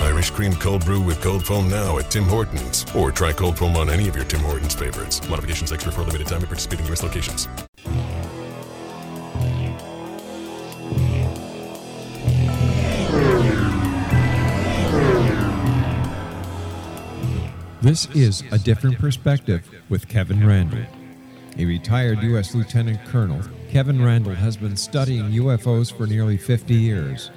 Irish cream cold brew with cold foam now at Tim Hortons. Or try cold foam on any of your Tim Hortons favorites. Modifications extra for a limited time at participating U.S. locations. This is A Different Perspective with Kevin Randle. A retired U.S. Lieutenant Colonel, Kevin Randle has been studying UFOs for nearly 50 years.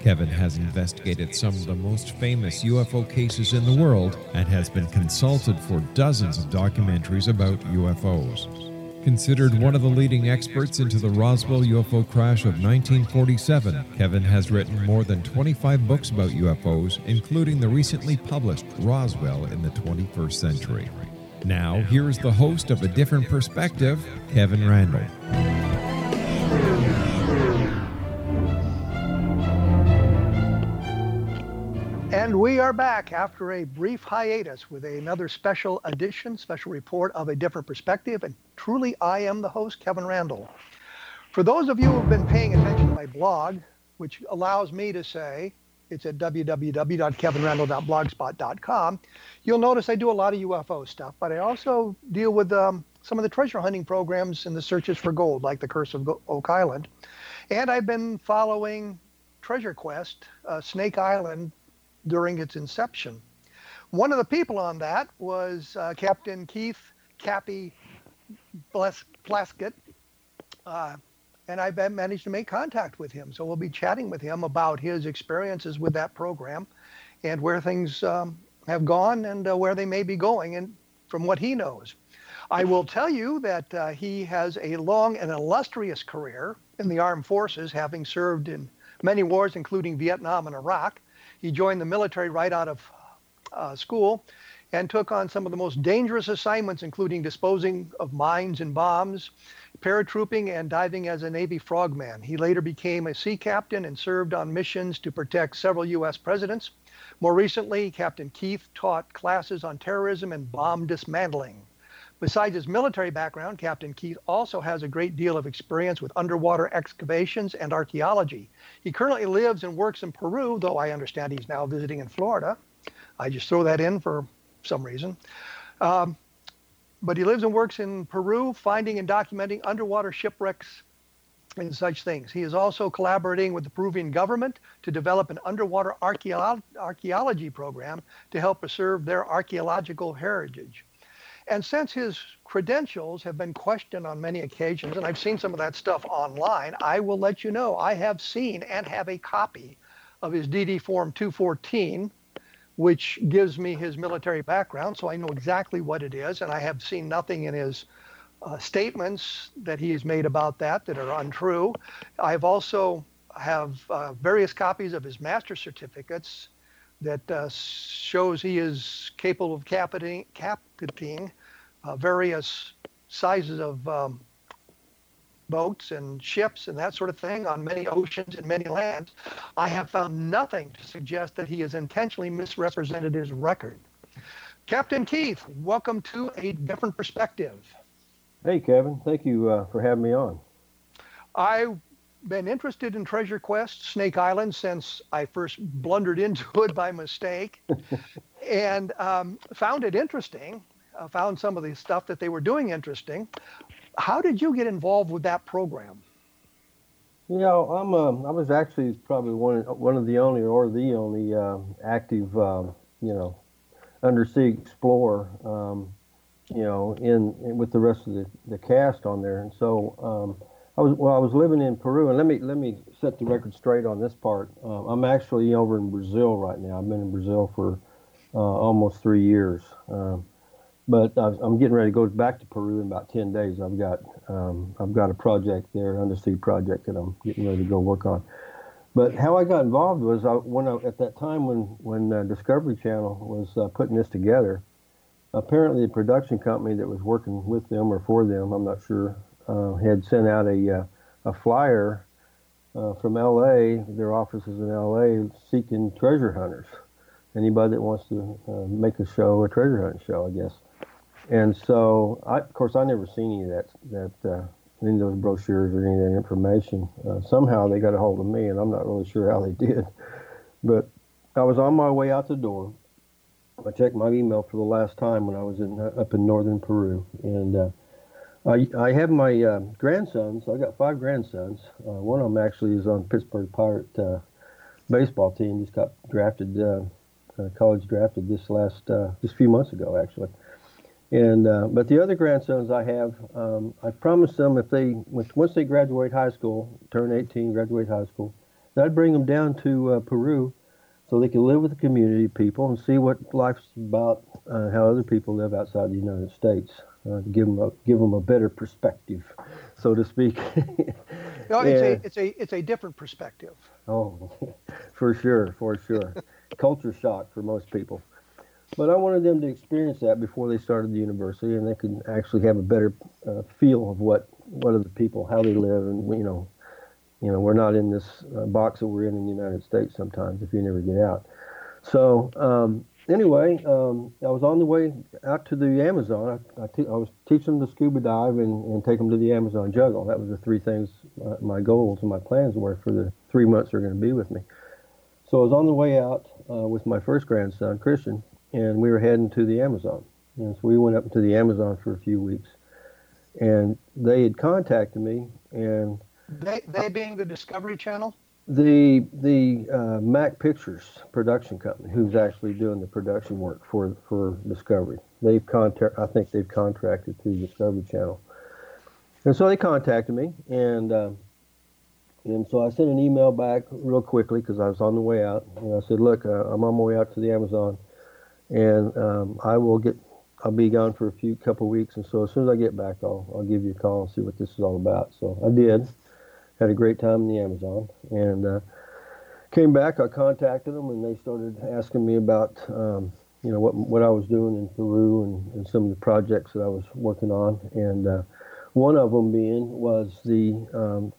Kevin has investigated some of the most famous UFO cases in the world and has been consulted for dozens of documentaries about UFOs. Considered one of the leading experts into the Roswell UFO crash of 1947, Kevin has written more than 25 books about UFOs, including the recently published Roswell in the 21st Century. Now, here is the host of A Different Perspective, Kevin Randle. And we are back after a brief hiatus with another special edition, special report of a different perspective. And truly, I am the host, Kevin Randle. For those of you who have been paying attention to my blog, which allows me to say it's at www.kevinrandle.blogspot.com, you'll notice I do a lot of UFO stuff, but I also deal with um, some of the treasure hunting programs and the searches for gold, like the Curse of Oak Island. And I've been following Treasure Quest, uh, Snake Island, during its inception. One of the people on that was uh, Captain Keith Cappy Plaskett, uh, and I've managed to make contact with him. So we'll be chatting with him about his experiences with that program and where things um, have gone and uh, where they may be going, and from what he knows. I will tell you that uh, he has a long and illustrious career in the armed forces, having served in many wars, including Vietnam and Iraq. He joined the military right out of uh, school and took on some of the most dangerous assignments, including disposing of mines and bombs, paratrooping, and diving as a Navy frogman. He later became a sea captain and served on missions to protect several U.S. presidents. More recently, Captain Keith taught classes on terrorism and bomb dismantling. Besides his military background, Captain Keith also has a great deal of experience with underwater excavations and archaeology. He currently lives and works in Peru, though I understand he's now visiting in Florida. I just throw that in for some reason. Um, but he lives and works in Peru, finding and documenting underwater shipwrecks and such things. He is also collaborating with the Peruvian government to develop an underwater archaeology program to help preserve their archaeological heritage. And since his credentials have been questioned on many occasions, and I've seen some of that stuff online, I will let you know I have seen and have a copy of his DD Form 214, which gives me his military background, so I know exactly what it is, and I have seen nothing in his uh, statements that he has made about that that are untrue. I've also have uh, various copies of his master certificates that uh, shows he is capable of capiting, capiting uh, various sizes of um, boats and ships and that sort of thing on many oceans and many lands, I have found nothing to suggest that he has intentionally misrepresented his record. Captain Keith, welcome to a different perspective. Hey, Kevin. Thank you uh, for having me on. I've been interested in Treasure Quest Snake Island since I first blundered into it by mistake and um, found it interesting found some of the stuff that they were doing interesting. How did you get involved with that program? You know, I'm um, I was actually probably one one of the only or the only uh, active um, you know undersea explorer um, you know in, in, with the rest of the, the cast on there, and so um, I was well I was living in Peru, and let me let me set the record straight on this part. Uh, I'm actually over in Brazil right now. I've been in Brazil for uh, almost three years. But I'm getting ready to go back to Peru in about ten days. I've got um, I've got a project there, an undersea project that I'm getting ready to go work on. But how I got involved was I, when I, at that time when when uh, Discovery Channel was uh, putting this together. Apparently, the production company that was working with them or for them, I'm not sure, uh, had sent out a, uh, a flyer uh, from LA, their offices in LA, seeking treasure hunters. Anybody that wants to uh, make a show, a treasure hunt show, I guess. And so, I, of course, I never seen any of that, that uh, any of those brochures or any of that information. Uh, somehow they got a hold of me, and I'm not really sure how they did. But I was on my way out the door. I checked my email for the last time when I was in uh, up in northern Peru, and uh, I, I have my uh, grandsons. I got five grandsons. Uh, one of them actually is on Pittsburgh Pirate uh, baseball team. Just got drafted, uh, college drafted this last just a few months ago, actually. And but the other grandsons I have, um, I promised them if they once they graduate high school, turn 18, graduate high school, that I'd bring them down to Peru so they can live with the community people and see what life's about, uh, how other people live outside the United States. Uh, give them a give them a better perspective, so to speak. no, it's a it's a it's a different perspective. Oh, for sure, for sure. Culture shock for most people. But I wanted them to experience that before they started the university, and they could actually have a better uh, feel of what what other people, how they live, and you know you know, we're not in this uh, box that we're in in the United States sometimes if you never get out. So um, anyway, um, I was on the way out to the Amazon. I, I, te- I was teaching them to scuba dive and, and take them to the Amazon jungle. That was the three things uh, my goals and my plans were for the three months they're going to be with me. So I was on the way out uh, with my first grandson, Christian, and we were heading to the Amazon. And so we went up to the Amazon for a few weeks. And they had contacted me and they, they being the Discovery Channel? The the uh, Mak Pictures production company, who's actually doing the production work for for Discovery. They've contact, I think they've contracted through Discovery Channel, and so they contacted me, and uh, and so I sent an email back real quickly because I was on the way out, and I said, look, uh, I'm on my way out to the Amazon, and um, I will get I'll be gone for a few couple weeks, and so as soon as I get back, I'll I'll give you a call and see what this is all about. So I did, had a great time in the Amazon, and uh, came back. I contacted them, and they started asking me about um, you know what what I was doing in Peru and, and, some of the projects that I was working on, and uh, one of them being was the um,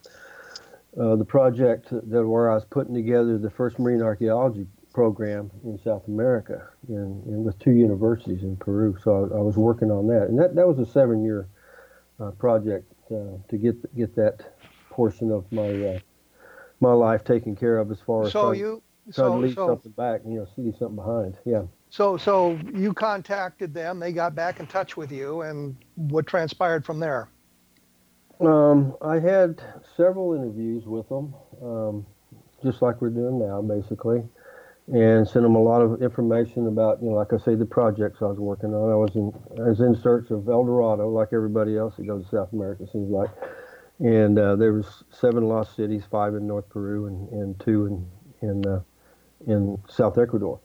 uh, the project that where I was putting together the first marine archaeology program in South America, in, in with two universities in Peru. So I, I, was working on that, and that that was a seven year uh, project uh, to get get that portion of my uh, my life taken care of as far as so trying, you trying so, to leave so, something back, you know, see something behind. Yeah. So so you contacted them, they got back in touch with you, and what transpired from there? Um, I had several interviews with them, um, just like we're doing now, basically, and sent them a lot of information about, you know, like I say, the projects I was working on. I was in I was in search of El Dorado, like everybody else that goes to South America, seems like and uh, there was seven lost cities, five in North Peru and, and two in in uh, in South Ecuador.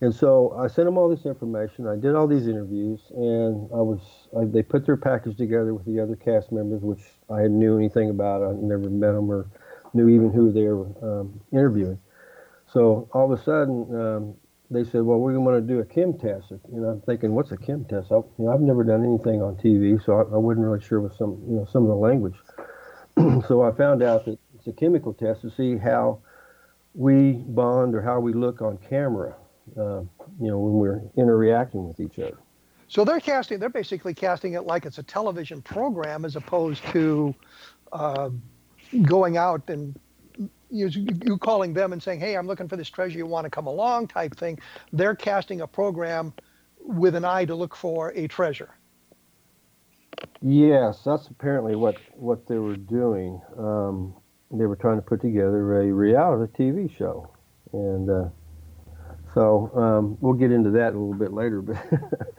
And so I sent them all this information. I did all these interviews, and I was I, they put their package together with the other cast members, which I knew anything about. I never met them or knew even who they were um, interviewing. So all of a sudden, um, they said, "Well, we're going to do a chem test." You know, I'm thinking, "What's a chem test?" I, you know, I've never done anything on TV, so I, I wasn't really sure with some you know some of the language. so I found out that it's a chemical test to see how we bond or how we look on camera, uh, you know, when we're interacting with each other. So they're casting, they're basically casting it like it's a television program as opposed to uh, going out and you, you calling them and saying, hey, I'm looking for this treasure, you want to come along type thing. They're casting a program with an eye to look for a treasure. Yes, that's apparently what what they were doing. Um, they were trying to put together a reality TV show, and uh, so um, we'll get into that a little bit later. But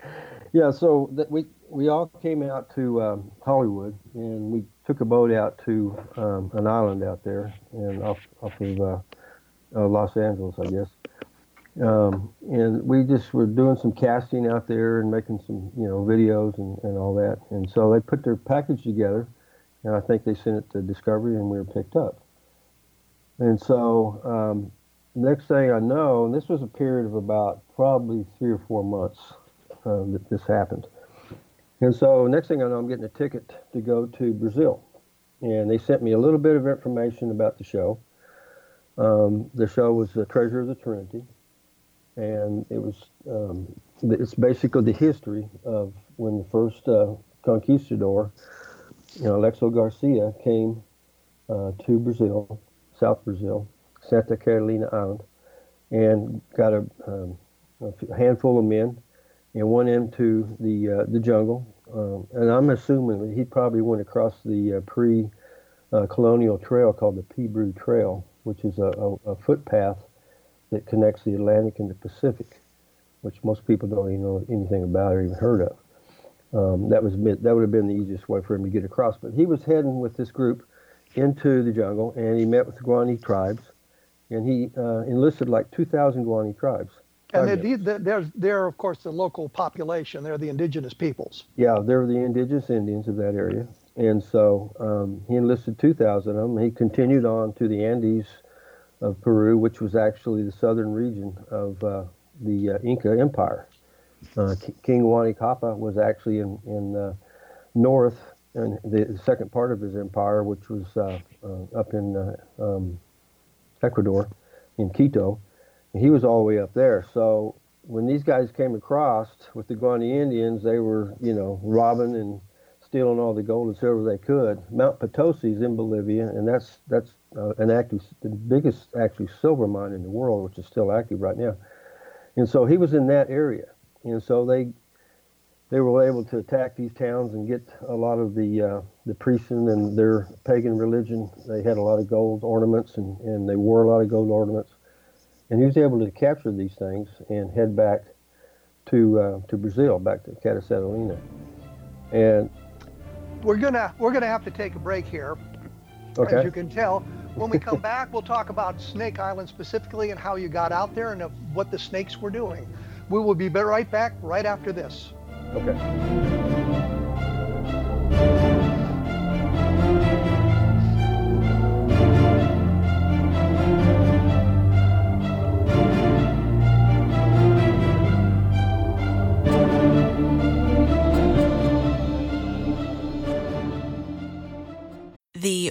yeah, so that we we all came out to um, Hollywood, and we took a boat out to um, an island out there, and off off of uh, uh, Los Angeles, I guess. Um, and we just were doing some casting out there and making some, you know, videos and, and all that. And so they put their package together, and I think they sent it to Discovery, and we were picked up. And so um, next thing I know, and this was a period of about probably three or four months uh, that this happened. And so next thing I know, I'm getting a ticket to go to Brazil, and they sent me a little bit of information about the show. Um, the show was the Treasure of the Trinity, and it was um, it's basically the history of when the first uh, conquistador, you know, Aleixo Garcia, came uh, to Brazil, South Brazil, Santa Catalina Island, and got a, um, a handful of men and went into the uh, the jungle. Um, and I'm assuming that he probably went across the uh, pre-colonial uh, trail called the Peabiru Trail, which is a, a, a, footpath that connects the Atlantic and the Pacific, which most people don't even know anything about or even heard of. Um, that was that would have been the easiest way for him to get across. But he was heading with this group into the jungle, and he met with the Guani tribes, and he uh, enlisted like 2,000 Guani tribes. And they're, they're, they're, of course, the local population. They're the indigenous peoples. Yeah, they're the indigenous Indians of that area. And so um, he enlisted 2,000 of them. He continued on to the Andes of Peru, which was actually the southern region of uh, the uh, Inca Empire. Uh, King Huayna Capac was actually in, in uh, north, and the, the, second part of his empire, which was uh, uh, up in um, Ecuador, in Quito he was all the way up there. So when these guys came across with the Guarani Indians, they were, you know, robbing and stealing all the gold and silver they could. Mount Potosi is in Bolivia, and that's that's uh, an active, the biggest actually silver mine in the world, which is still active right now. And so he was in that area, and so they they were able to attack these towns and get a lot of the uh, the priests and their pagan religion. They had a lot of gold ornaments, and, and they wore a lot of gold ornaments and he was able to capture these things and head back to uh, to Brazil, back to Catalina. And we're gonna we're gonna have to take a break here. Okay. As you can tell, when we come back, we'll talk about Snake Island specifically and how you got out there and what the snakes were doing. We will be right back right after this. Okay.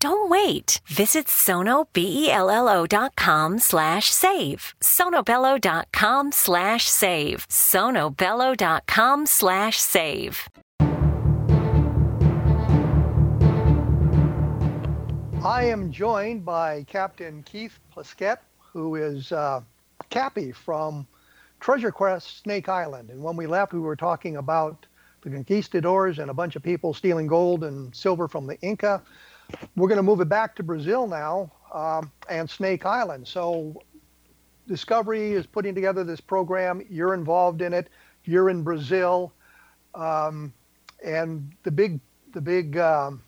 Don't wait. Visit sonobello.com slash save. sonobello.com slash save. sonobello.com slash save. I am joined by Captain Keith Plaskett, who is uh, Cappy from Treasure Quest Snake Island. And when we left, we were talking about the conquistadors and a bunch of people stealing gold and silver from the Inca we're going to move it back to Brazil now um, and Snake Island. So Discovery is putting together this program. You're involved in it. You're in Brazil, um, and the big the big um,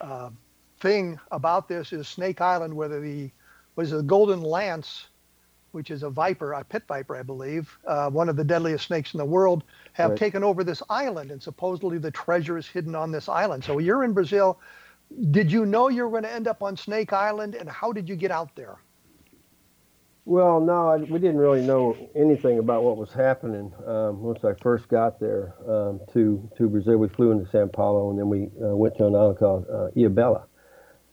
uh, thing about this is Snake Island, where the was a golden lance, which is a viper, a pit viper, I believe, uh, one of the deadliest snakes in the world, have right. taken over this island, and supposedly the treasure is hidden on this island. So you're in Brazil did you know you were going to end up on Snake Island, and how did you get out there? Well, no, I, we didn't really know anything about what was happening um, once I first got there um, to to Brazil. We flew into Sao Paulo, and then we uh, went to an island called uh,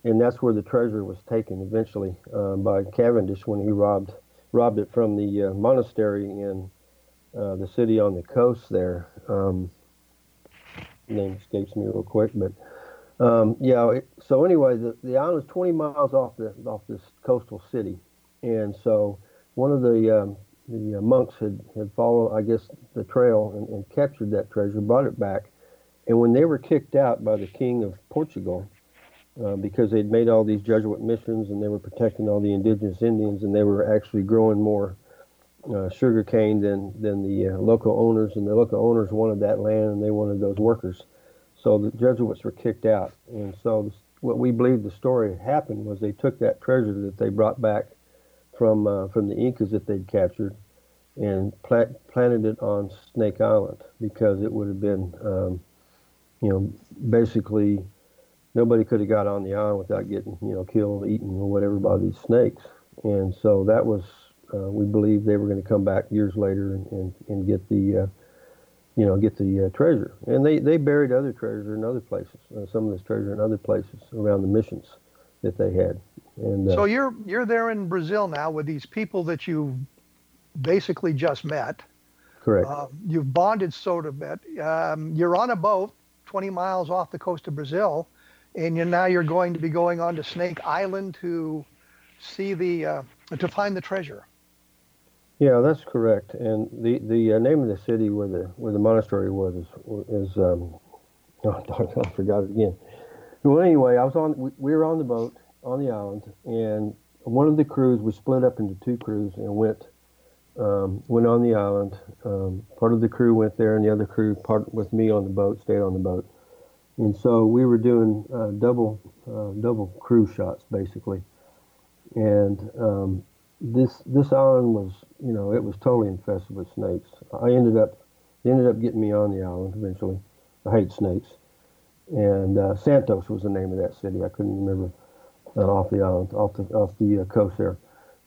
and that's where the treasure was taken eventually um, by Cavendish when he robbed robbed it from the uh, monastery in uh, the city on the coast there. Um, name escapes me real quick, but um, yeah. So anyway, the, the island is 20 miles off the off this coastal city, and so one of the um, the uh, monks had, had followed, I guess, the trail and, and captured that treasure, brought it back, and when they were kicked out by the king of Portugal, uh, because they'd made all these Jesuit missions and they were protecting all the indigenous Indians and they were actually growing more uh, sugar cane than than the uh, local owners, and the local owners wanted that land and they wanted those workers. So the Jesuits were kicked out, and so what we believe the story happened was they took that treasure that they brought back from uh, from the Incas that they'd captured and plant, planted it on Snake Island because it would have been, um, you know, basically nobody could have got on the island without getting, you know, killed, eaten, or whatever by these snakes. And so that was, uh, we believe they were going to come back years later and, and, and get the, uh, you know, get the uh, treasure. And they, they buried other treasure in other places, uh, some of this treasure in other places around the missions that they had. And so you're you're there in Brazil now with these people that you basically just met. Correct. Uh, you've bonded sort of bit. Um, you're on a boat 20 miles off the coast of Brazil, and you're, now you're going to be going on to Snake Island to see the uh, to find the treasure. Yeah, that's correct. And the the uh, name of the city where the where the monastery was is, is um, oh, I forgot it again. Well, anyway, I was on. We, we were on the boat on the island, and one of the crews we split up into two crews and went um, went on the island. Um, part of the crew went there, and the other crew, part with me on the boat, stayed on the boat. And so we were doing uh, double uh, double crew shots basically. And um, this this island was, you know, it was totally infested with snakes. I ended up ended up getting me on the island eventually. I hate snakes. And uh, Santos was the name of that city. I couldn't remember uh, off the island, off the off the uh, coast there.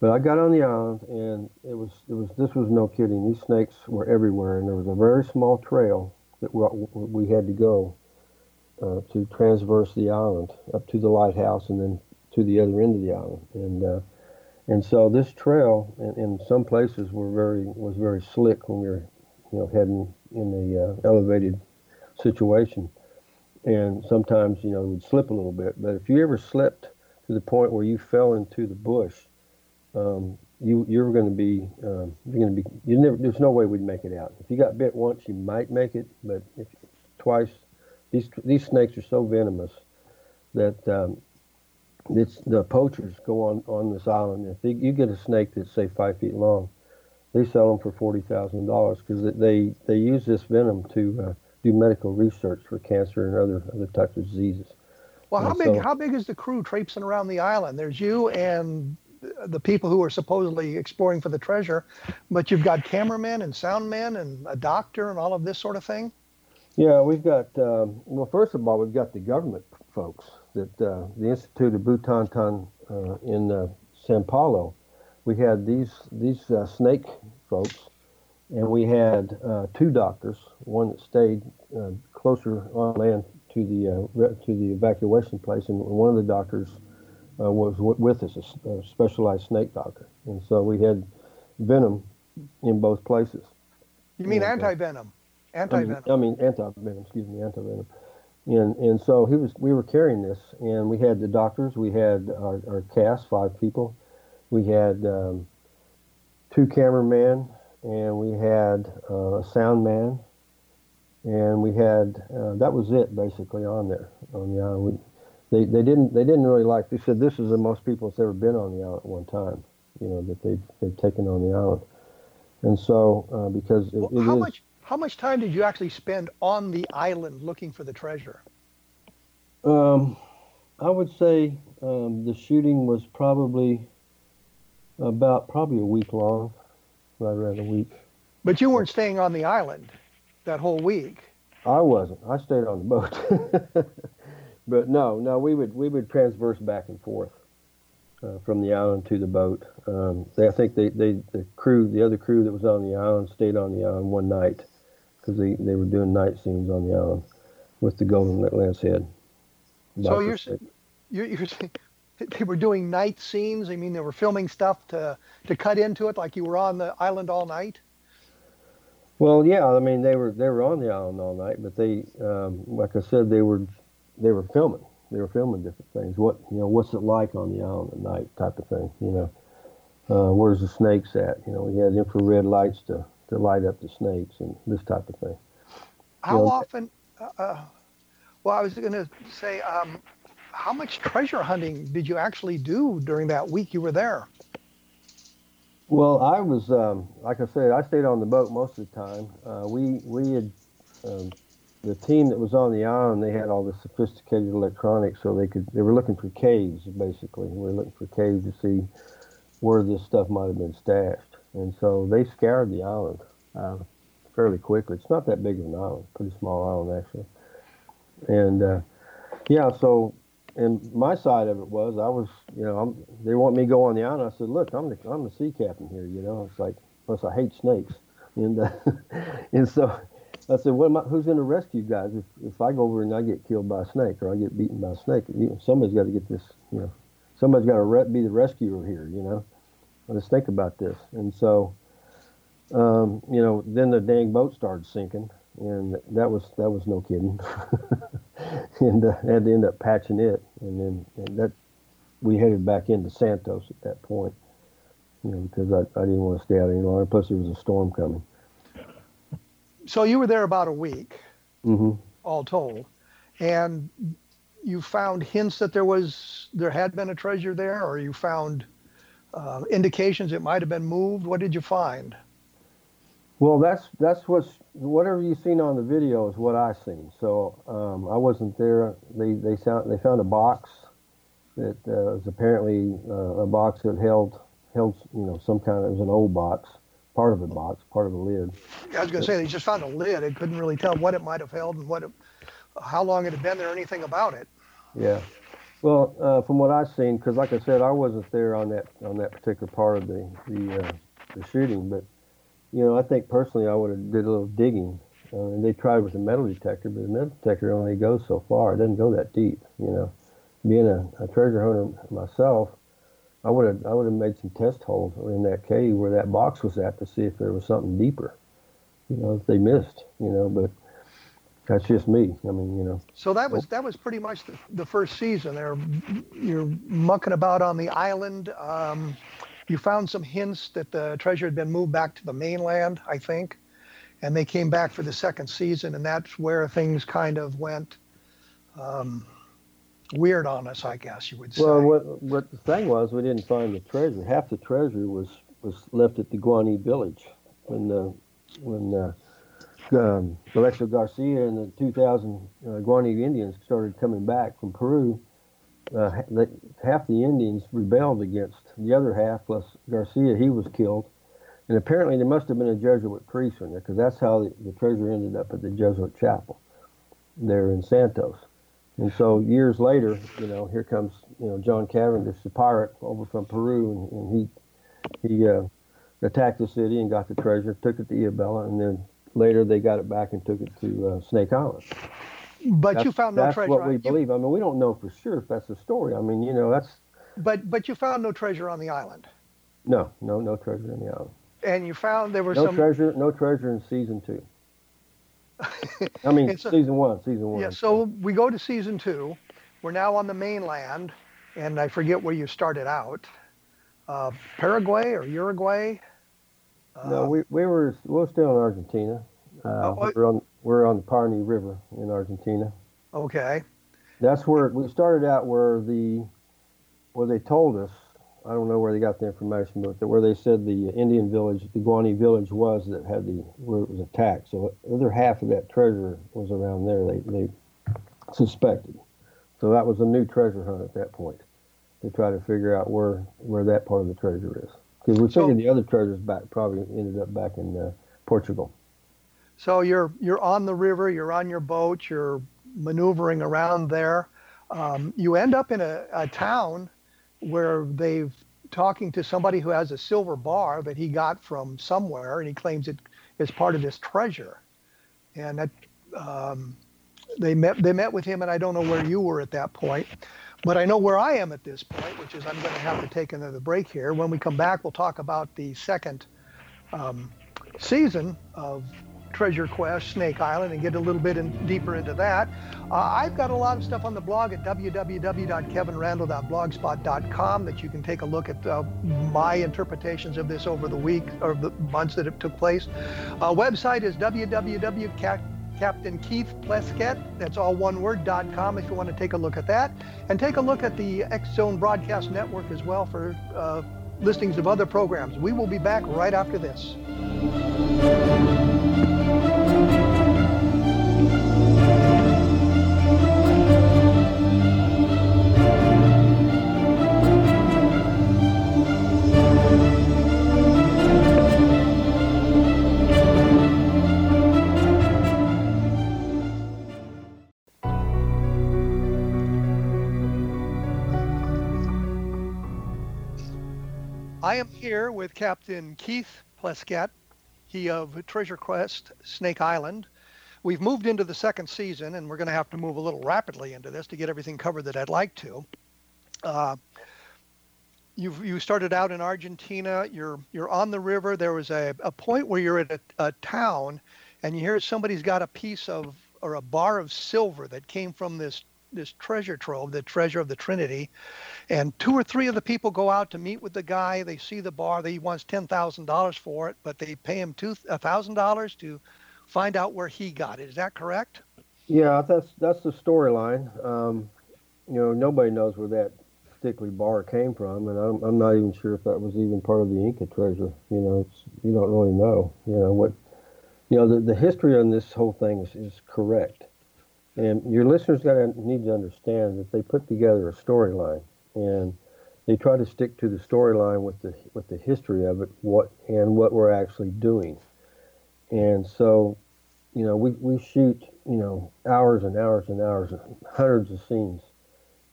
But I got on the island, and it was it was this was no kidding. These snakes were everywhere, and there was a very small trail that we had to go uh, to transverse the island up to the lighthouse, and then to the other end of the island. And uh, and so this trail, in, in some places, were very was very slick when we were, you know, heading in the uh, elevated situation. And sometimes, you know, it would slip a little bit. But if you ever slipped to the point where you fell into the bush, um, you you're going to be um, you're going to be you never there's no way we'd make it out. If you got bit once, you might make it, but if twice, these these snakes are so venomous that um, it's the poachers go on on this island. If they, you get a snake that's say five feet long, they sell them for forty thousand dollars because they they use this venom to uh, do medical research for cancer and other other types of diseases. Well, how and big so, how big is the crew traipsing around the island? There's you and the people who are supposedly exploring for the treasure, but you've got cameramen and soundmen and a doctor and all of this sort of thing. Yeah, we've got. Um, well, first of all, we've got the government folks that uh, the Institute of Butantan uh, in uh, Sao Paulo. We had these these uh, snake folks, and we had uh, two doctors. One that stayed uh, closer on land to the to the evacuation place, and one of the doctors uh, was w- with us, a, a, specialized snake doctor, and so we had venom in both places. You mean anti venom? Anti venom. I mean, anti venom. Excuse me, anti venom. And and so he was. We were carrying this, and we had the doctors. We had our, our cast, five people. We had um, two cameramen, and we had uh, a sound man, and we had uh, that was it basically on there on the island. We, they, they didn't they didn't really like. They said this is the most people that's ever been on the island at one time. You know that they've they've taken on the island, and so uh, because it, well, how is, much how much time did you actually spend on the island looking for the treasure? Um, I would say um, the shooting was probably about probably a week long, right around a week. But you weren't staying on the island that whole week. I wasn't. I stayed on the boat. but no, no, we would we would transverse back and forth uh, from the island to the boat. Um, they, I think they, they the crew, the other crew that was on the island, stayed on the island one night because they, they were doing night scenes on the island with the golden lance head. So you're, you're you're they were doing night scenes. I mean, they were filming stuff to to cut into it, like you were on the island all night. Well, yeah, I mean they were they were on the island all night, but they, um, like I said, they were they were filming. They were filming different things. What you know, what's it like on the island at night, type of thing. You know, uh, where's the snakes at? You know, we had infrared lights to to light up the snakes and this type of thing. How you know, often? Uh, uh well, I was going to say, um, how much treasure hunting did you actually do during that week you were there? Well, I was, um, like I said, I stayed on the boat most of the time. Uh, we we had um, the team that was on the island. They had all the sophisticated electronics, so they could. They were looking for caves, basically. We were looking for caves to see where this stuff might have been stashed, and so they scoured the island uh, fairly quickly. It's not that big of an island, pretty small island actually, and uh, yeah, so and my side of it was I was, you know, I'm, they want me to go on the island. I said, look, I'm the I'm the sea captain here. You know, it's like plus I hate snakes, and uh, and so I said, what am I, who's going to rescue guys if if I go over and I get killed by a snake or I get beaten by a snake? Somebody's got to get this, you know, somebody's got to re- be the rescuer here. You know, let's think about this. And so, um, you know, then the dang boat started sinking, and that was that was no kidding. and uh, had to end up patching it, and then and that we headed back into Santos at that point, you know, because I, I didn't want to stay out any longer. Plus, there was a storm coming. So you were there about a week, mm-hmm. all told, and you found hints that there was there had been a treasure there, or you found uh, indications it might have been moved. What did you find? Well, that's that's what's whatever you've seen on the video is what I seen. So um, I wasn't there. They they found they found a box that uh, was apparently uh, a box that held held you know some kind of it was an old box, part of a box, part of a lid. I was going to say they just found a lid. They couldn't really tell what it might have held and what it, how long it had been there, or anything about it. Yeah. Well, uh, from what I've seen, because like I said, I wasn't there on that on that particular part of the the, uh, the shooting, but you know, I think personally I would have did a little digging. Uh, and they tried with a metal detector, but the metal detector only goes so far. It doesn't go that deep. You know, being a, a treasure hunter myself, I would have I would have made some test holes in that cave where that box was at to see if there was something deeper. You know, if they missed. You know, but that's just me. I mean, you know. So that was that was pretty much the, the first season. There, you're mucking about on the island. Um, you found some hints that the treasure had been moved back to the mainland, I think, and they came back for the second season, and that's where things kind of went um, weird on us, I guess you would say. Well, what, what the thing was, we didn't find the treasure. Half the treasure was was left at the Guaney village when the when uh, um, Garcia and the 2,000 uh, Guaney Indians started coming back from Peru uh, half the Indians rebelled against the other half, plus Garcia, he was killed. And apparently there must have been a Jesuit priest in there because that's how the, the, treasure ended up at the Jesuit chapel there in Santos. And so years later, you know, here comes, you know, John Cavendish, the pirate over from Peru, and, and he he uh, attacked the city and got the treasure, took it to Ilhabela, and then later they got it back and took it to uh, Snake Island. But that's, you found no that's treasure. That's what we believe. I mean, we don't know for sure if that's the story. I mean, you know, that's. But but you found no treasure on the island. No, no, no treasure on the island. And you found there was no some treasure, no treasure in season two. I mean, so, season one, season one. Yeah. So we go to season two. We're now on the mainland, and I forget where you started out. Uh, Paraguay or Uruguay? No, we we were we were still in Argentina. Uh, oh, we're on we're on the Paraná River in Argentina. Okay. That's where we started out. Where the where they told us, I don't know where they got the information, but where they said the Indian village, the Guani village, was that had the where it was attacked. So the other half of that treasure was around there. They they suspected. So that was a new treasure hunt at that point to try to figure out where where that part of the treasure is. Because we figured so, the other treasures back probably ended up back in uh, Portugal. So you're you're on the river, you're on your boat, you're maneuvering around there. Um, you end up in a, a town where they've talking to somebody who has a silver bar that he got from somewhere, and he claims it is part of this treasure. And that um, they met they met with him, and I don't know where you were at that point, but I know where I am at this point, which is I'm going to have to take another break here. When we come back, we'll talk about the second um, season of Treasure Quest Snake Island and get a little bit in, deeper into that. Uh, I've got a lot of stuff on the blog at www.kevinrandle.blogspot.com that you can take a look at uh, my interpretations of this over the week or the months that it took place. Uh, website is www.captainkeithplaskett, that's all one word, dot .com if you want to take a look at that. And take a look at the X Zone Broadcast Network as well for uh, listings of other programs. We will be back right after this. Am here with Captain Keith Plaskett, he of Treasure Quest Snake Island. We've moved into the second season, and we're going to have to move a little rapidly into this to get everything covered that I'd like to. Uh, you you started out in Argentina. You're you're on the river. There was a, a point where you're at a, a town, and you hear somebody's got a piece of or a bar of silver that came from this this treasure trove, the treasure of the Trinity, and two or three of the people go out to meet with the guy. They see the bar. They wants ten thousand dollars for it, but they pay him two thousand dollars to find out where he got it. Is that correct? Yeah, that's that's the storyline. Um, you know, nobody knows where that particular bar came from, and I'm, I'm not even sure if that was even part of the Inca treasure. You know, you don't really know. You know what? You know, the, the history on this whole thing is, is correct. And your listeners got to need to understand that they put together a storyline, and they try to stick to the storyline with the with the history of it, what and what we're actually doing. And so, you know, we, we shoot, you know, hours and hours and hours, hundreds of scenes,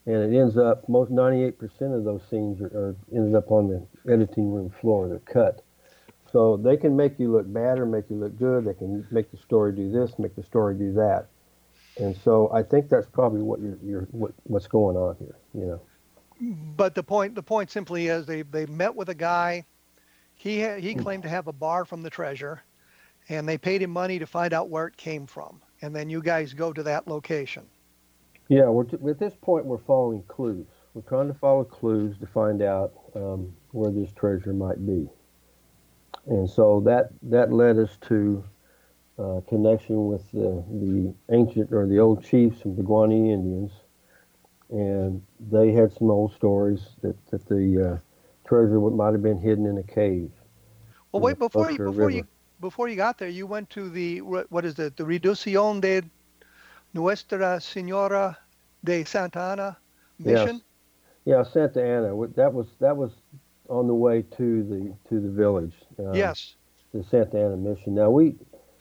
and it ends up most 98% of those scenes are, are ended up on the editing room floor. They're cut. So they can make you look bad or make you look good. They can make the story do this, make the story do that. And so I think that's probably what you're, you're what, what's going on here, you know. But the point the point simply is they, they met with a guy. He ha- he claimed to have a bar from the treasure, and they paid him money to find out where it came from. And then you guys go to that location. Yeah, we're t- at this point we're following clues. We're trying to follow clues to find out um, where this treasure might be. And so that that led us to uh, connection with the, the ancient or the old chiefs of the Guarani Indians, and they had some old stories that, that the uh, treasure might have been hidden in a cave. Well, wait before you before you before you got there, you went to the what is it? The Reducción de Nuestra Señora de Santa Ana mission. Yes. Yeah, Santa Ana. That was that was on the way to the to the village. Uh, yes. The Santa Ana mission. Now we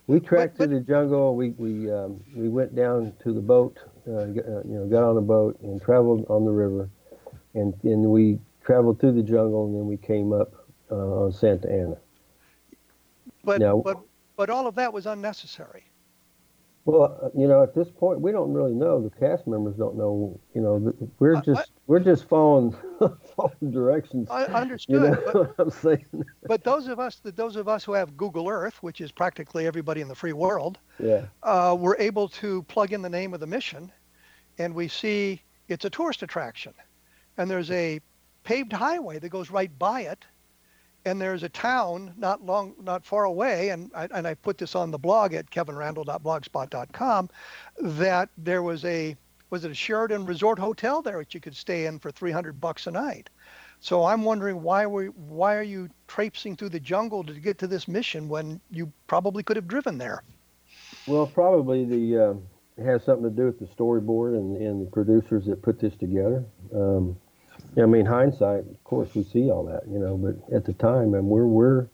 we but, through the jungle. We we um, we went down to the boat. Uh, you know, got on a boat and traveled on the river, and and we traveled through the jungle, and then we came up uh, on Santa Ana. But now, but but all of that was unnecessary. Well, uh, you know, at this point, we don't really know. The cast members don't know. You know, we're just uh, we're just following following directions. I understood. You know what I'm saying? but those of us, those of us who have Google Earth, which is practically everybody in the free world, yeah, uh, we're able to plug in the name of the mission, and we see it's a tourist attraction, and there's a paved highway that goes right by it, and there's a town not long, not far away, and I, and I put this on the blog at kevinrandle.blogspot.com, that there was a was it a Sheraton Resort hotel there that you could stay in for 300 bucks a night. So I'm wondering why we why are you traipsing through the jungle to get to this mission when you probably could have driven there? Well, probably the uh, it has something to do with the storyboard and, and the producers that put this together. Um, I mean, hindsight, of course, we see all that, you know, but at the time, and we're we're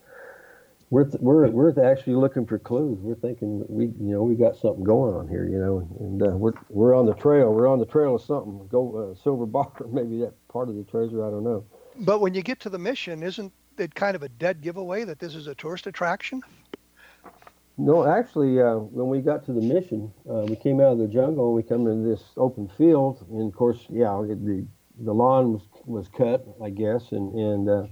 we're we're we're actually looking for clues. We're thinking we you know we got something going on here, you know, and uh, we're we're on the trail. We're on the trail of something. Go uh, silver bar, maybe that part of the treasure. I don't know. But when you get to the mission, isn't it kind of a dead giveaway that this is a tourist attraction? No, actually, uh, when we got to the mission, uh, we came out of the jungle and we come into this open field, and of course, yeah, the the lawn was was cut, I guess, and and uh,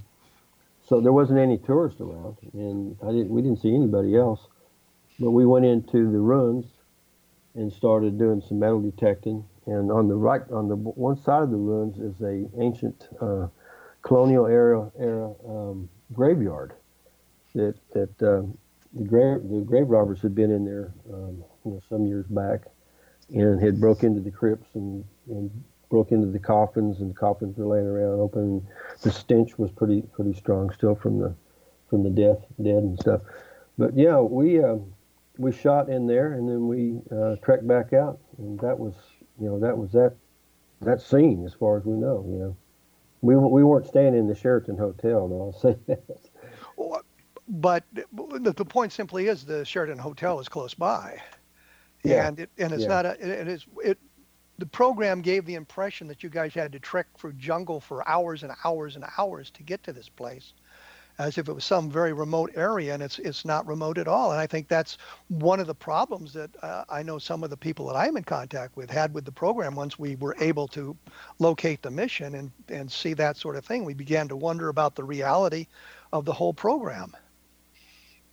so there wasn't any tourists around, and I didn't we didn't see anybody else, but we went into the ruins and started doing some metal detecting, and on the right, on the one side of the ruins is a ancient uh, colonial era era um, graveyard that that uh, the grave the grave robbers had been in there um, you know some years back and had broke into the crypts and, and broke into the coffins and the coffins were laying around open the stench was pretty pretty strong still from the from the death dead and stuff but yeah we uh, we shot in there and then we uh, trekked back out and that was you know that was that that scene as far as we know you know we, we weren't staying in the Sheraton Hotel though I'll say that but the, the point simply is the Sheraton Hotel is close by, yeah. and it, and it's yeah. not a it is it. The program gave the impression that you guys had to trek through jungle for hours and hours and hours to get to this place, as if it was some very remote area, and it's it's not remote at all. And I think that's one of the problems that uh, I know some of the people that I'm in contact with had with the program. Once we were able to locate the mission and and see that sort of thing, we began to wonder about the reality of the whole program.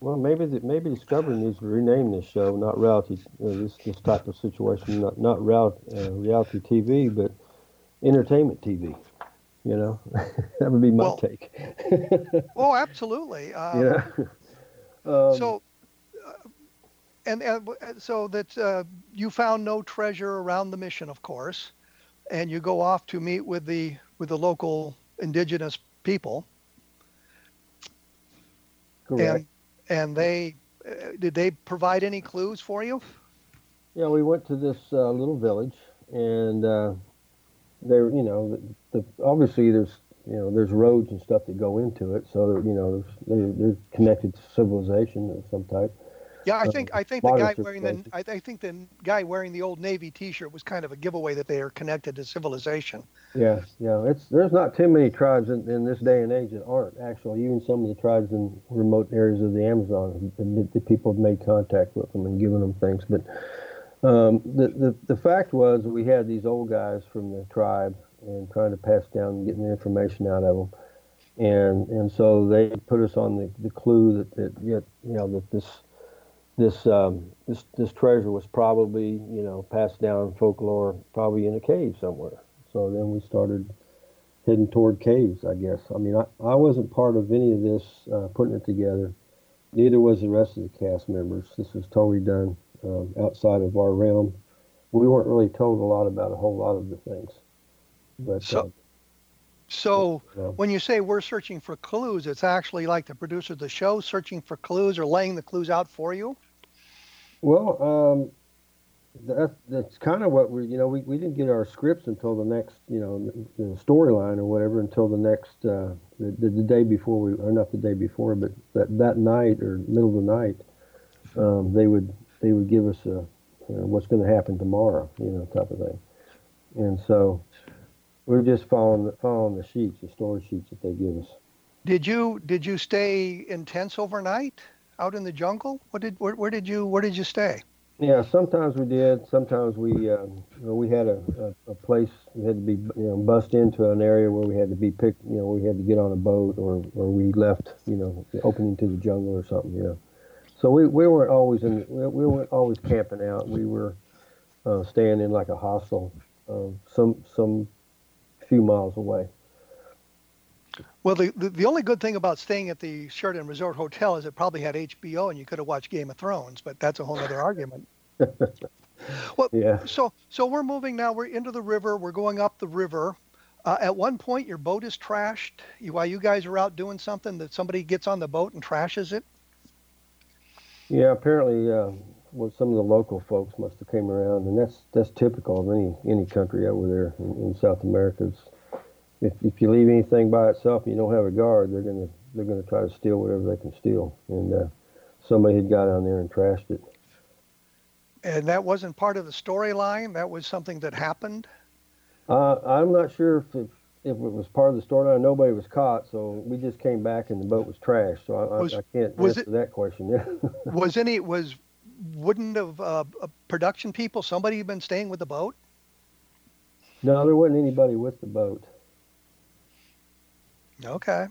Well, maybe the, maybe Discovery needs to rename this show, not reality. Uh, this this type of situation, not not real, uh, reality TV, but entertainment TV. You know, that would be my well, take. oh, absolutely. Um, yeah. Um, so, uh, and, and so that uh, you found no treasure around the mission, of course, and you go off to meet with the with the local indigenous people. Correct. And, and they uh, did they provide any clues for you? Yeah, we went to this uh, little village, and uh, there, you know, the, the, obviously there's you know there's roads and stuff that go into it, so you know they're, they're connected to civilization of some type. Yeah, I think I think the guy wearing the. I, I think the guy wearing the old Navy T-shirt was kind of a giveaway that they are connected to civilization. Yeah, yeah. It's there's not too many tribes in, in this day and age that aren't actually. Even some of the tribes in remote areas of the Amazon, the, the people have made contact with them and given them things. But um, the, the the fact was we had these old guys from the tribe and trying to pass down getting the information out of them, and and so they put us on the, the clue that that yet you know that this this um, this this treasure was probably you know passed down folklore probably in a cave somewhere. So then we started heading toward caves. I guess. I mean, I, I wasn't part of any of this uh, putting it together. Neither was the rest of the cast members. This was totally done um, outside of our realm. We weren't really told a lot about a whole lot of the things. But So- uh, So Yeah. when you say we're searching for clues, it's actually like the producer of the show searching for clues or laying the clues out for you. Well, um, that, that's kind of what we, you know, we, we didn't get our scripts until the next, you know, the, storyline or whatever until the next, uh, the, the, the day before we, or not the day before, but that, that night or middle of the night, um, they would, they would give us a, you know, what's going to happen tomorrow, you know, type of thing. And so we're just following, the, following the sheets, the story sheets that they give us. Did you did you stay intense overnight out in the jungle? What did where, where did you where did you stay? Yeah, sometimes we did. Sometimes we, um, you know, we had a, a, a place we had to be, you know, bust into an area where we had to be picked. You know, we had to get on a boat, or or we left, you know, opening to the jungle or something. You know, so we, we weren't always in. We, we weren't always camping out. We were uh, staying in like a hostel, um, some some few miles away. Well, the, the the only good thing about staying at the Sheraton Resort Hotel is it probably had HBO and you could have watched Game of Thrones, but that's a whole other argument. Well, Yeah. so so we're moving now. We're into the river. We're going up the river. Uh, at one point, your boat is trashed. You, while you guys are out doing something, that somebody gets on the boat and trashes it. Yeah, apparently, uh, well, some of the local folks must have came around, and that's that's typical of any any country over there in, in South America. It's, if if you leave anything by itself and you don't have a guard, they're gonna they're gonna try to steal whatever they can steal. And uh, somebody had got on there and trashed it. And that wasn't part of the storyline. That was something that happened. Uh, I'm not sure if, if if it was part of the storyline, nobody was caught, so we just came back and the boat was trashed. So I, was, I, I can't answer it, that question. Yeah. was any was wouldn't have uh, production people somebody been staying with the boat? No, there wasn't anybody with the boat. Okay.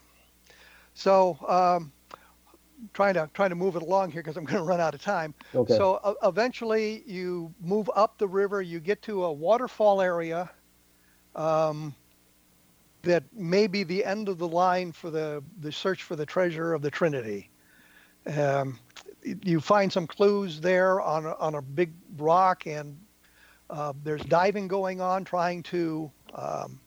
So um, trying to trying to move it along here because I'm going to run out of time. Okay. So uh, eventually you move up the river, you get to a waterfall area. Um, that may be the end of the line for the, the search for the treasure of the Trinity. Um, you find some clues there on a, on a big rock, and uh, there's diving going on, trying to um,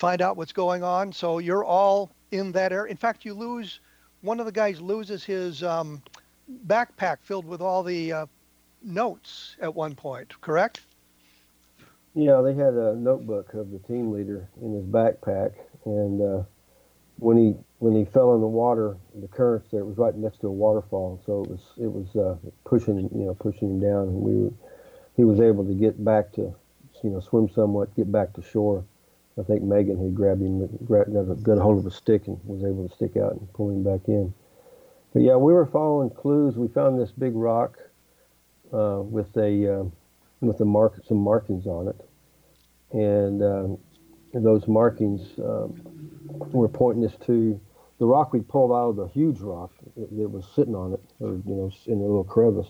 find out what's going on. So you're all in that area. In fact, you lose one of the guys loses his um, backpack filled with all the uh, notes at one point. Correct? Yeah, they had a notebook of the team leader in his backpack, and uh, when he when he fell in the water, the currents there, was right next to a waterfall, so it was it was uh, pushing you know pushing him down, and we were, he was able to get back to you know swim somewhat, get back to shore. I think Megan had grabbed him, got, a, got a hold of a stick, and was able to stick out and pull him back in. But yeah, we were following clues. We found this big rock uh, with a uh, with the mark some markings on it, and um, those markings um, were pointing us to the rock we pulled out of the huge rock that was sitting on it, or you know, in a little crevice,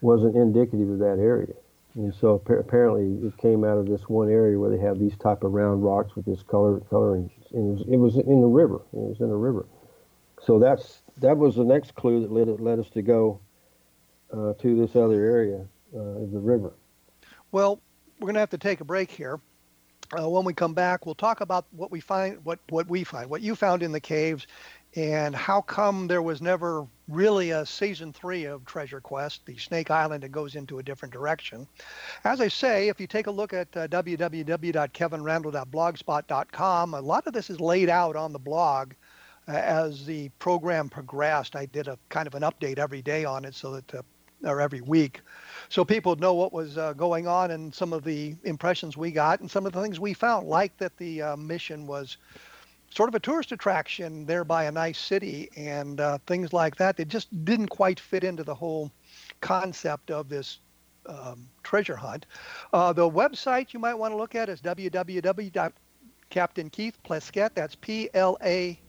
wasn't indicative of that area. And so apparently it came out of this one area where they have these type of round rocks with this color coloring. And it was, it was in the river. It was in the river. So that's that was the next clue that led led us to go uh, to this other area uh, of the river. Well, we're going to have to take a break here. Uh, when we come back, we'll talk about what we find, what what we find, what you found in the caves, and how come there was never really a season three of Treasure Quest, the Snake Island, that goes into a different direction. As I say, if you take a look at uh, www.kevinrandle.blogspot.com, a lot of this is laid out on the blog uh, as the program progressed. I did a kind of an update every day on it so that uh, or every week. So people know what was uh, going on and some of the impressions we got and some of the things we found, like that the uh, mission was sort of a tourist attraction there by a nice city and uh, things like that. They just didn't quite fit into the whole concept of this um, treasure hunt. Uh, the website you might want to look at is www.captainkeith that's P-L-A-S-K-E-T-T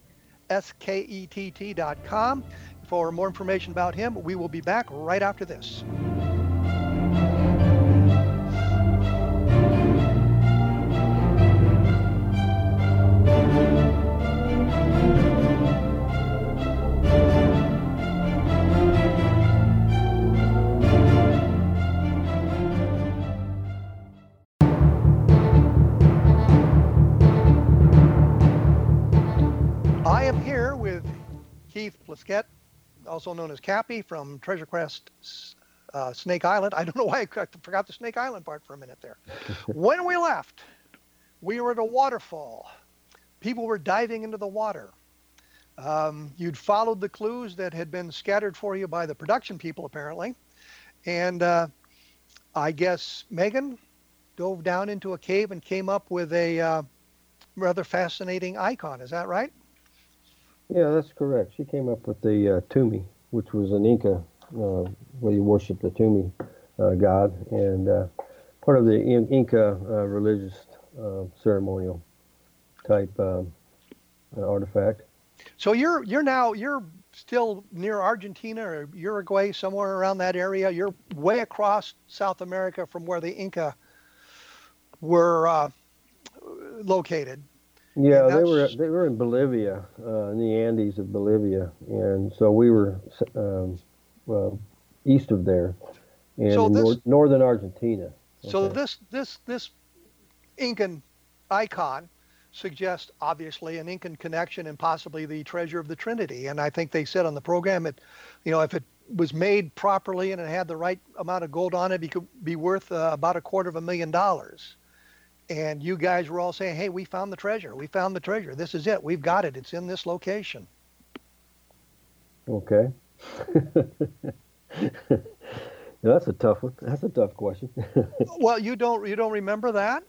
dot com. For more information about him, we will be back right after this. Keith Plaskett, also known as Cappy from Treasure Quest uh, Snake Island. I don't know why I forgot the Snake Island part for a minute there. when we left, we were at a waterfall. People were diving into the water. Um, you'd followed the clues that had been scattered for you by the production people, apparently. And uh, I guess Megan dove down into a cave and came up with a uh, rather fascinating icon. Is that right? Yeah, that's correct. She came up with the uh, Tumi, which was an Inca uh, where you worship the Tumi uh, god, and uh, part of the In- Inca uh, religious uh, ceremonial type um, artifact. So you're you're now you're still near Argentina or Uruguay, somewhere around that area. You're way across South America from where the Inca were located. Yeah, they were they were in Bolivia, uh, in the Andes of Bolivia, and so we were um, well east of there, and so this, nor- northern Argentina. Okay. So this this this Incan icon suggests obviously an Incan connection and possibly the treasure of the Trinity. And I think they said on the program it, you know, if it was made properly and it had the right amount of gold on it, it could be worth uh, about a quarter of a million dollars and you guys were all saying, "Hey, we found the treasure. We found the treasure. This is it. We've got it. It's in this location." Okay. that's a tough one. That's a tough question. well, you don't you don't remember that?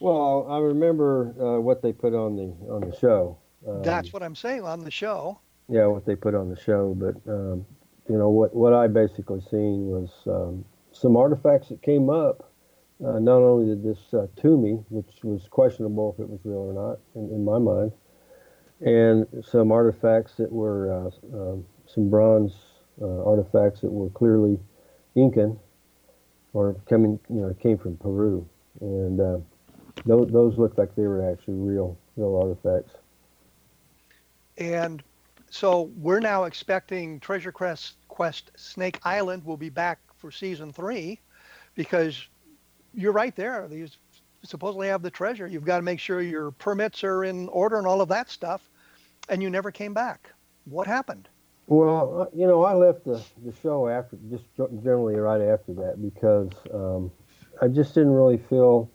Well, I remember uh, what they put on the on the show. Um, That's what I'm saying on the show. Yeah, what they put on the show, but um, you know what what I basically seen was um, some artifacts that came up. Uh, not only did this uh, me, which was questionable if it was real or not in, in my mind, and some artifacts that were uh, um, some bronze uh, artifacts that were clearly Incan or coming, you know, came from Peru, and uh, those, those looked like they were actually real real artifacts. And so we're now expecting Treasure Quest, Quest Snake Island will be back for season three, because you're right there. These supposedly have the treasure. You've got to make sure your permits are in order and all of that stuff, and you never came back. What happened? Well, uh, you know, I left the, the show after, just generally right after that, because um, I just didn't really feel.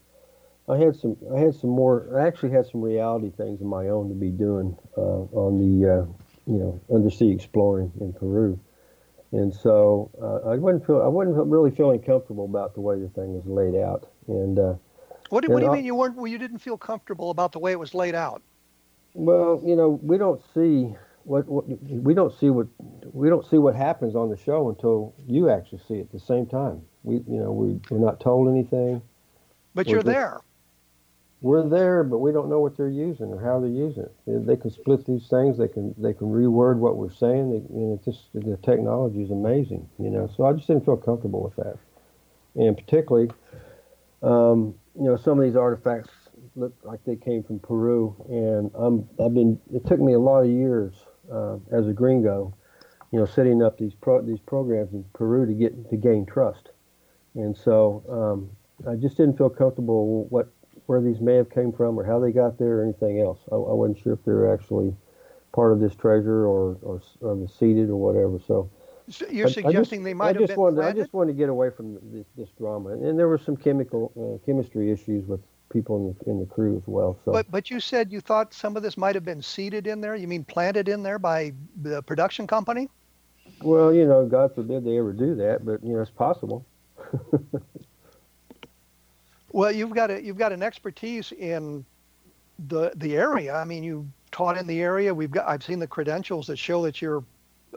I had some, I had some more. I actually had some reality things of my own to be doing uh, on the, uh, you know, undersea exploring in Peru, and so uh, I wasn't feel, I wasn't really feeling comfortable about the way the thing was laid out. And uh, what, do, what do you mean you weren't? Well, you didn't feel comfortable about the way it was laid out? Well, you know, we don't see what, what we don't see what we don't see what happens on the show until you actually see it at the same time. We you know we we're not told anything. But we're you're just, there. We're there, but we don't know what they're using or how they're using it. They, can split these things. They can they can reword what we're saying. They, you know, it's just the technology is amazing. You know, so I just didn't feel comfortable with that, and particularly, um, you know, some of these artifacts look like they came from Peru, and I'm I've been. It took me a lot of years uh, as a gringo, you know, setting up these pro- these programs in Peru to get to gain trust, and so um, I just didn't feel comfortable what where these may have came from or how they got there or anything else. I, I wasn't sure if they were actually part of this treasure or or, or the seeded or whatever. So. So you're I, suggesting I just, they might I just have been wanted, I just wanted to get away from this, this drama, and, and there were some chemical uh, chemistry issues with people in the, in the crew as well. So. But but you said you thought some of this might have been seeded in there. You mean planted in there by the production company? Well, you know, God forbid they ever do that, but you know, it's possible. well, you've got a you've got an expertise in the the area. I mean, you taught in the area. We've got I've seen the credentials that show that you're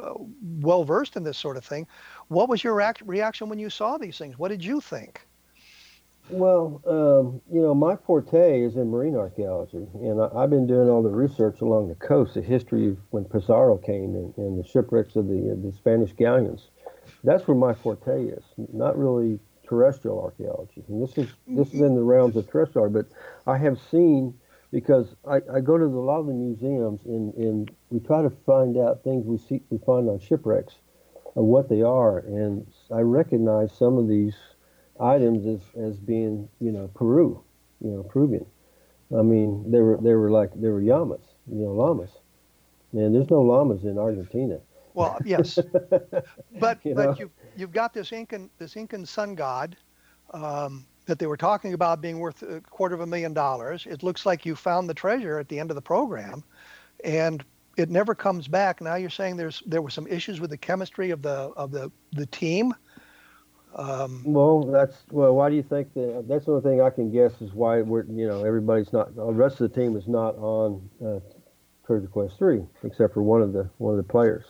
uh, well versed in this sort of thing. What was your reaction when you saw these things? What did you think? Well, um, you know, my forte is in marine archaeology, and I, have been doing all the research along the coast, the history of when Pizarro came and, and the shipwrecks of the, the Spanish galleons. That's where my forte is, not really terrestrial archaeology. And this is mm-hmm. this is in the realms of terrestrial, but I have seen because I, I go to the, a lot of the museums and, and we try to find out things we see we find on shipwrecks of what they are, and I recognize some of these items as, as being, you know, Peru, you know, Peruvian. I mean, they were they were like they were llamas, you know, llamas. And there's no llamas in Argentina. Well, yes, but you but know? you you've got this Incan this Incan sun god um, that they were talking about being worth a quarter of a million dollars. It looks like you found the treasure at the end of the program, and it never comes back. Now you're saying there's there were some issues with the chemistry of the of the the team um, well, that's well. Why do you think that? That's the only thing I can guess is why we're you know everybody's not. The rest of the team is not on uh, Treasure Quest three, except for one of the one of the players,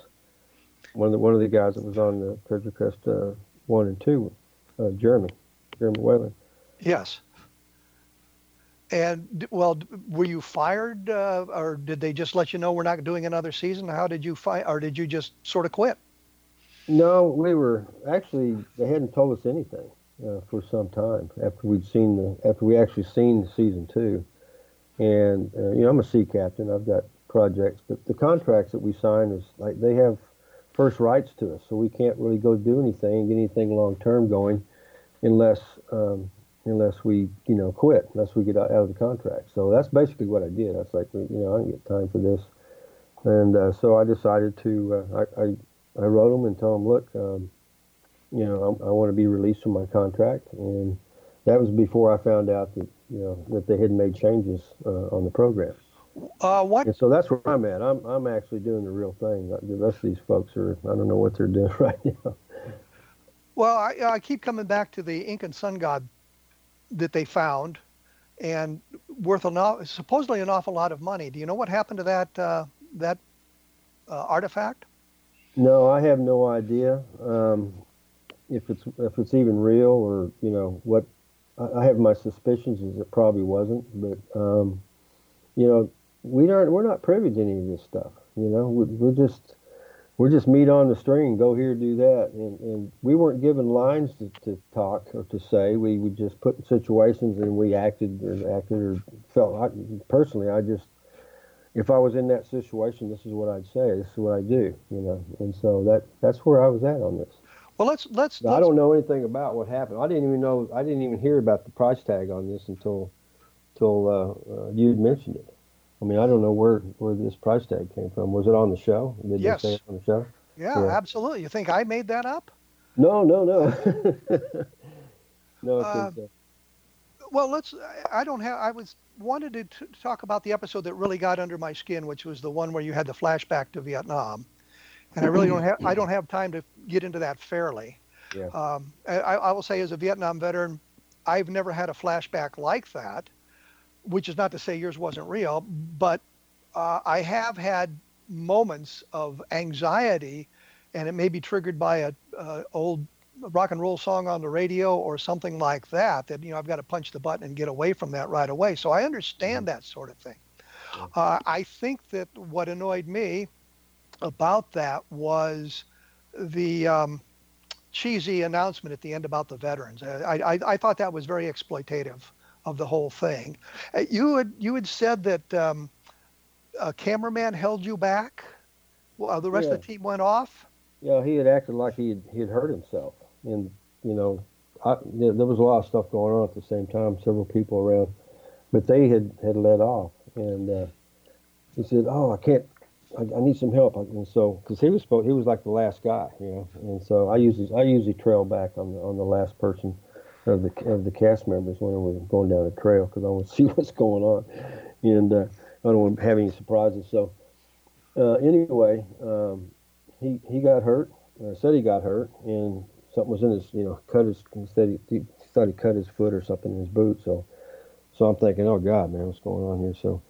one of the one of the guys that was on the Treasure Quest uh, one and two, uh, Jeremy, Jeremy Whelan. Yes. And well, were you fired, uh, or did they just let you know we're not doing another season? How did you fight, or did you just sort of quit? No, we were actually they hadn't told us anything uh, for some time after we'd seen the after we actually seen season two, and uh, you know I'm a sea captain. I've got projects, but the contracts that we sign is like they have first rights to us, so we can't really go do anything, and get anything long term going, unless um, unless we you know quit, unless we get out, of the contract. So that's basically what I did. I was like, you know, I don't get time for this, and uh, so I decided to uh, I, I I wrote them and told them, look, um, you know, I, I want to be released from my contract, and that was before I found out that you know that they had made changes uh, on the program. Uh, what? And so that's where I'm at. I'm I'm actually doing the real thing. The rest of these folks are I don't know what they're doing right now. Well, I, I keep coming back to the Incan sun god that they found, and worth an, supposedly an awful lot of money. Do you know what happened to that uh, that uh, artifact? No, I have no idea um, if it's if it's even real or you know what. I, I have my suspicions is it probably wasn't, but um, you know we aren't we're not privy to any of this stuff. You know we, we're just we're just meat on the string. Go here, do that, and and we weren't given lines to, to talk or to say. We we just put in situations and we acted or acted or felt. I, personally, I just if I was in that situation, this is what I'd say. This is what I do. You know, and so that that's where I was at on this. Well, let's let's. Now, I don't know anything about what happened. I didn't even know. I didn't even hear about the price tag on this until until uh, uh, you'd mentioned it. I mean, I don't know where where this price tag came from. Was it on the show? Did Yes. say it on the show? Yeah, Yeah. absolutely. You think I made that up? No, no, no. no, 'cause, uh, Well, let's. I- I don't have. I was wanted to t- talk about the episode that really got under my skin, which was the one where you had the flashback to Vietnam, and I really don't have. I don't have time to get into that fairly. yeah. Um, I, I will say, as a Vietnam veteran, I've never had a flashback like that, which is not to say yours wasn't real, but uh, I have had moments of anxiety, and it may be triggered by a uh, old rock and roll song on the radio or something like that. That you know, I've got to punch the button and get away from that right away. So I understand that sort of thing. Uh, I think that what annoyed me about that was the um, cheesy announcement at the end about the veterans. I, I, I thought that was very exploitative of the whole thing. Uh, You had you had said that um, a cameraman held you back. Well, the rest of the team went off. Yeah, he had acted like he had, he had hurt himself, and you know, I, there, there was a lot of stuff going on at the same time. Several people around, but they had had let off, and uh, he said, "Oh, I can't. I, I need some help." And so, because he was supposed, he was like the last guy, you know, and so I usually I usually trail back on the on the last person of the of the cast members when we're going down the trail because I want to see what's going on, and uh, I don't want to have any surprises. So, uh, anyway. Um, he he got hurt. Uh, said he got hurt, and something was in his, you know, cut his. He said he, he thought he cut his foot or something in his boot. So, so I'm thinking, oh God, man, what's going on here? So,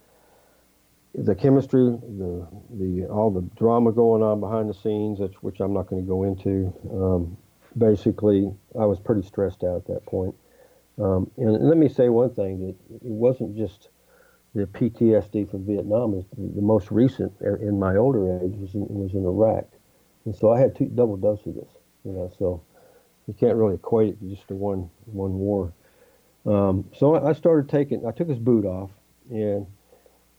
the chemistry, the the all the drama going on behind the scenes, which, which I'm not going to go into. Um, basically, I was pretty stressed out at that point. Um, and let me say one thing that it wasn't just the PTSD from Vietnam. Is the, most recent in my older age was in, was in Iraq, and so I had two double dose of this. You know, so you can't really equate it to just the one one war. Um, so I I started taking. I took his boot off, and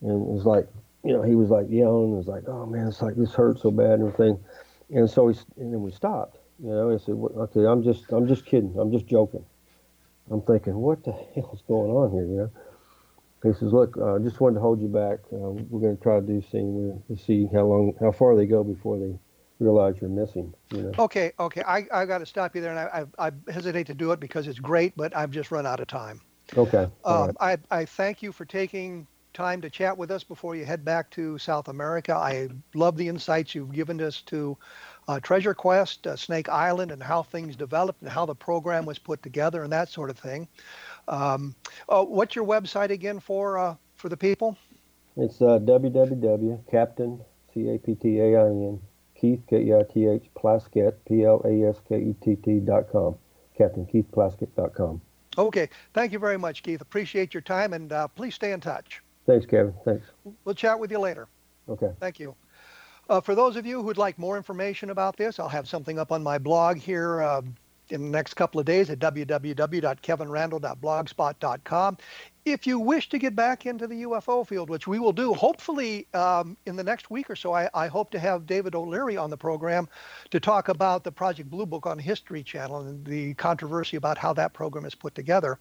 and it was like, you know, he was like yelling. It was like, oh man, it's like this hurts so bad and everything. And so he, and then we stopped. You know, he said, "What- okay, I'm just, I'm just kidding. I'm just joking. I'm thinking, what the hell's going on here? You know. He says, look, I uh, just wanted to hold you back. Uh, we're going to try to do scene we're- to see how long, how far they go before they realize you're missing. You know. Okay, okay. I I got to stop you there, and I, I I hesitate to do it because it's great, but I've just run out of time. Okay. Um, right. I, I thank you for taking time to chat with us before you head back to South America. I love the insights you've given us to uh, Treasure Quest, uh, Snake Island, and how things developed and how the program was put together and that sort of thing. Um, uh, what's your website again for uh, for the people? It's uh, www.captain, C-A-P-T-A-I-N, Keith, K-E-I-T-H, Plaskett, P-L-A-S-K-E-T-T dot com. Captain Keith Plaskett dot com. Okay, thank you very much, Keith. Appreciate your time, and uh, please stay in touch. Thanks, Kevin. Thanks. We'll chat with you later. Okay. Thank you. Uh, for those of you who'd like more information about this, I'll have something up on my blog here uh, in the next couple of days at www.kevinrandle.blogspot.com. If you wish to get back into the UFO field, which we will do hopefully um, in the next week or so, I, I hope to have David O'Leary on the program to talk about the Project Blue Book on History Channel and the controversy about how that program is put together.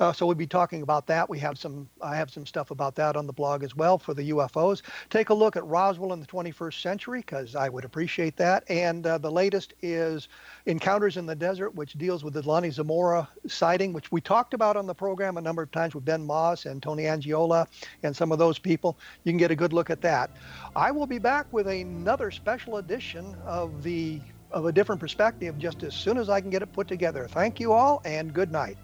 Uh, so we'll be talking about that. We have some, I have some stuff about that on the blog as well for the UFOs. Take a look at Roswell in the 21st century because I would appreciate that. And uh, the latest is Encounters in the Desert, which deals with the Lonnie Zamora sighting, which we talked about on the program a number of times with Moss and Tony Angiola and some of those people. You can get a good look at that. I will be back with another special edition of the of a different perspective just as soon as I can get it put together. Thank you all and good night.